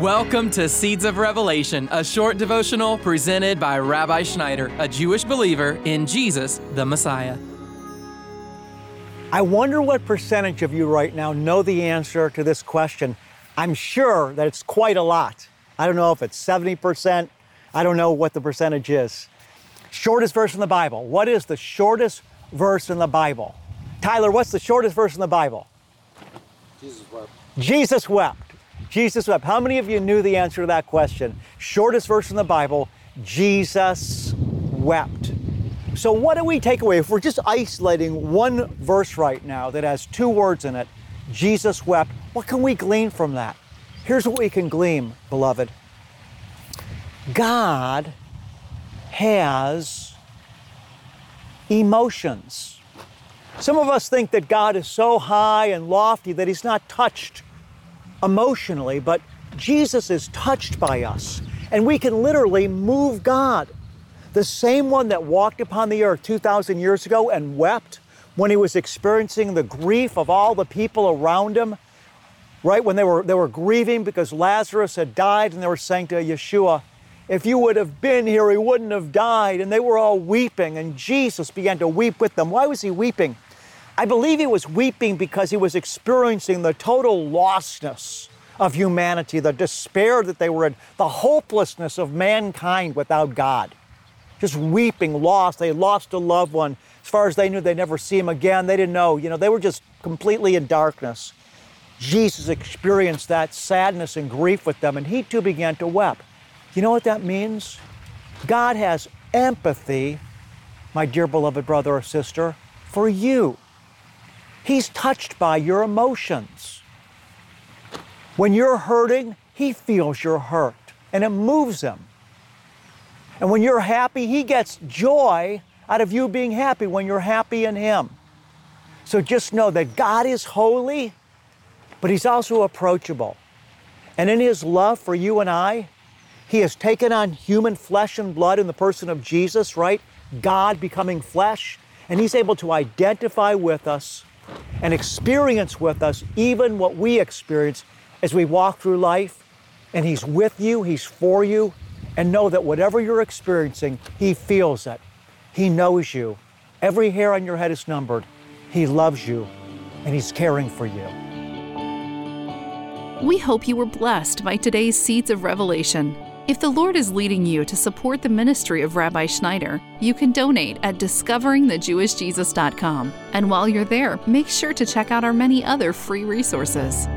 Welcome to Seeds of Revelation, a short devotional presented by Rabbi Schneider, a Jewish believer in Jesus, the Messiah. I wonder what percentage of you right now know the answer to this question. I'm sure that it's quite a lot. I don't know if it's 70%. I don't know what the percentage is. Shortest verse in the Bible. What is the shortest verse in the Bible? Tyler, what's the shortest verse in the Bible? Jesus wept. Jesus wept. Jesus wept. How many of you knew the answer to that question? Shortest verse in the Bible, Jesus wept. So, what do we take away? If we're just isolating one verse right now that has two words in it, Jesus wept, what can we glean from that? Here's what we can glean, beloved God has emotions. Some of us think that God is so high and lofty that He's not touched emotionally, but Jesus is touched by us, and we can literally move God. The same one that walked upon the earth 2,000 years ago and wept when he was experiencing the grief of all the people around him, right? When they were, they were grieving because Lazarus had died, and they were saying to Yeshua, If you would have been here, he wouldn't have died. And they were all weeping, and Jesus began to weep with them. Why was he weeping? I believe he was weeping because he was experiencing the total lostness of humanity, the despair that they were in, the hopelessness of mankind without God. Just weeping, lost. They lost a loved one. As far as they knew, they'd never see him again. They didn't know. You know, they were just completely in darkness. Jesus experienced that sadness and grief with them, and he too began to weep. You know what that means? God has empathy, my dear beloved brother or sister, for you. He's touched by your emotions. When you're hurting, He feels your hurt and it moves Him. And when you're happy, He gets joy out of you being happy when you're happy in Him. So just know that God is holy, but He's also approachable. And in His love for you and I, He has taken on human flesh and blood in the person of Jesus, right? God becoming flesh, and He's able to identify with us and experience with us even what we experience as we walk through life. And He's with you, He's for you, and know that whatever you're experiencing, He feels it. He knows you. Every hair on your head is numbered. He loves you, and He's caring for you. We hope you were blessed by today's Seeds of Revelation. If the Lord is leading you to support the ministry of Rabbi Schneider, you can donate at discoveringthejewishjesus.com. And while you're there, make sure to check out our many other free resources.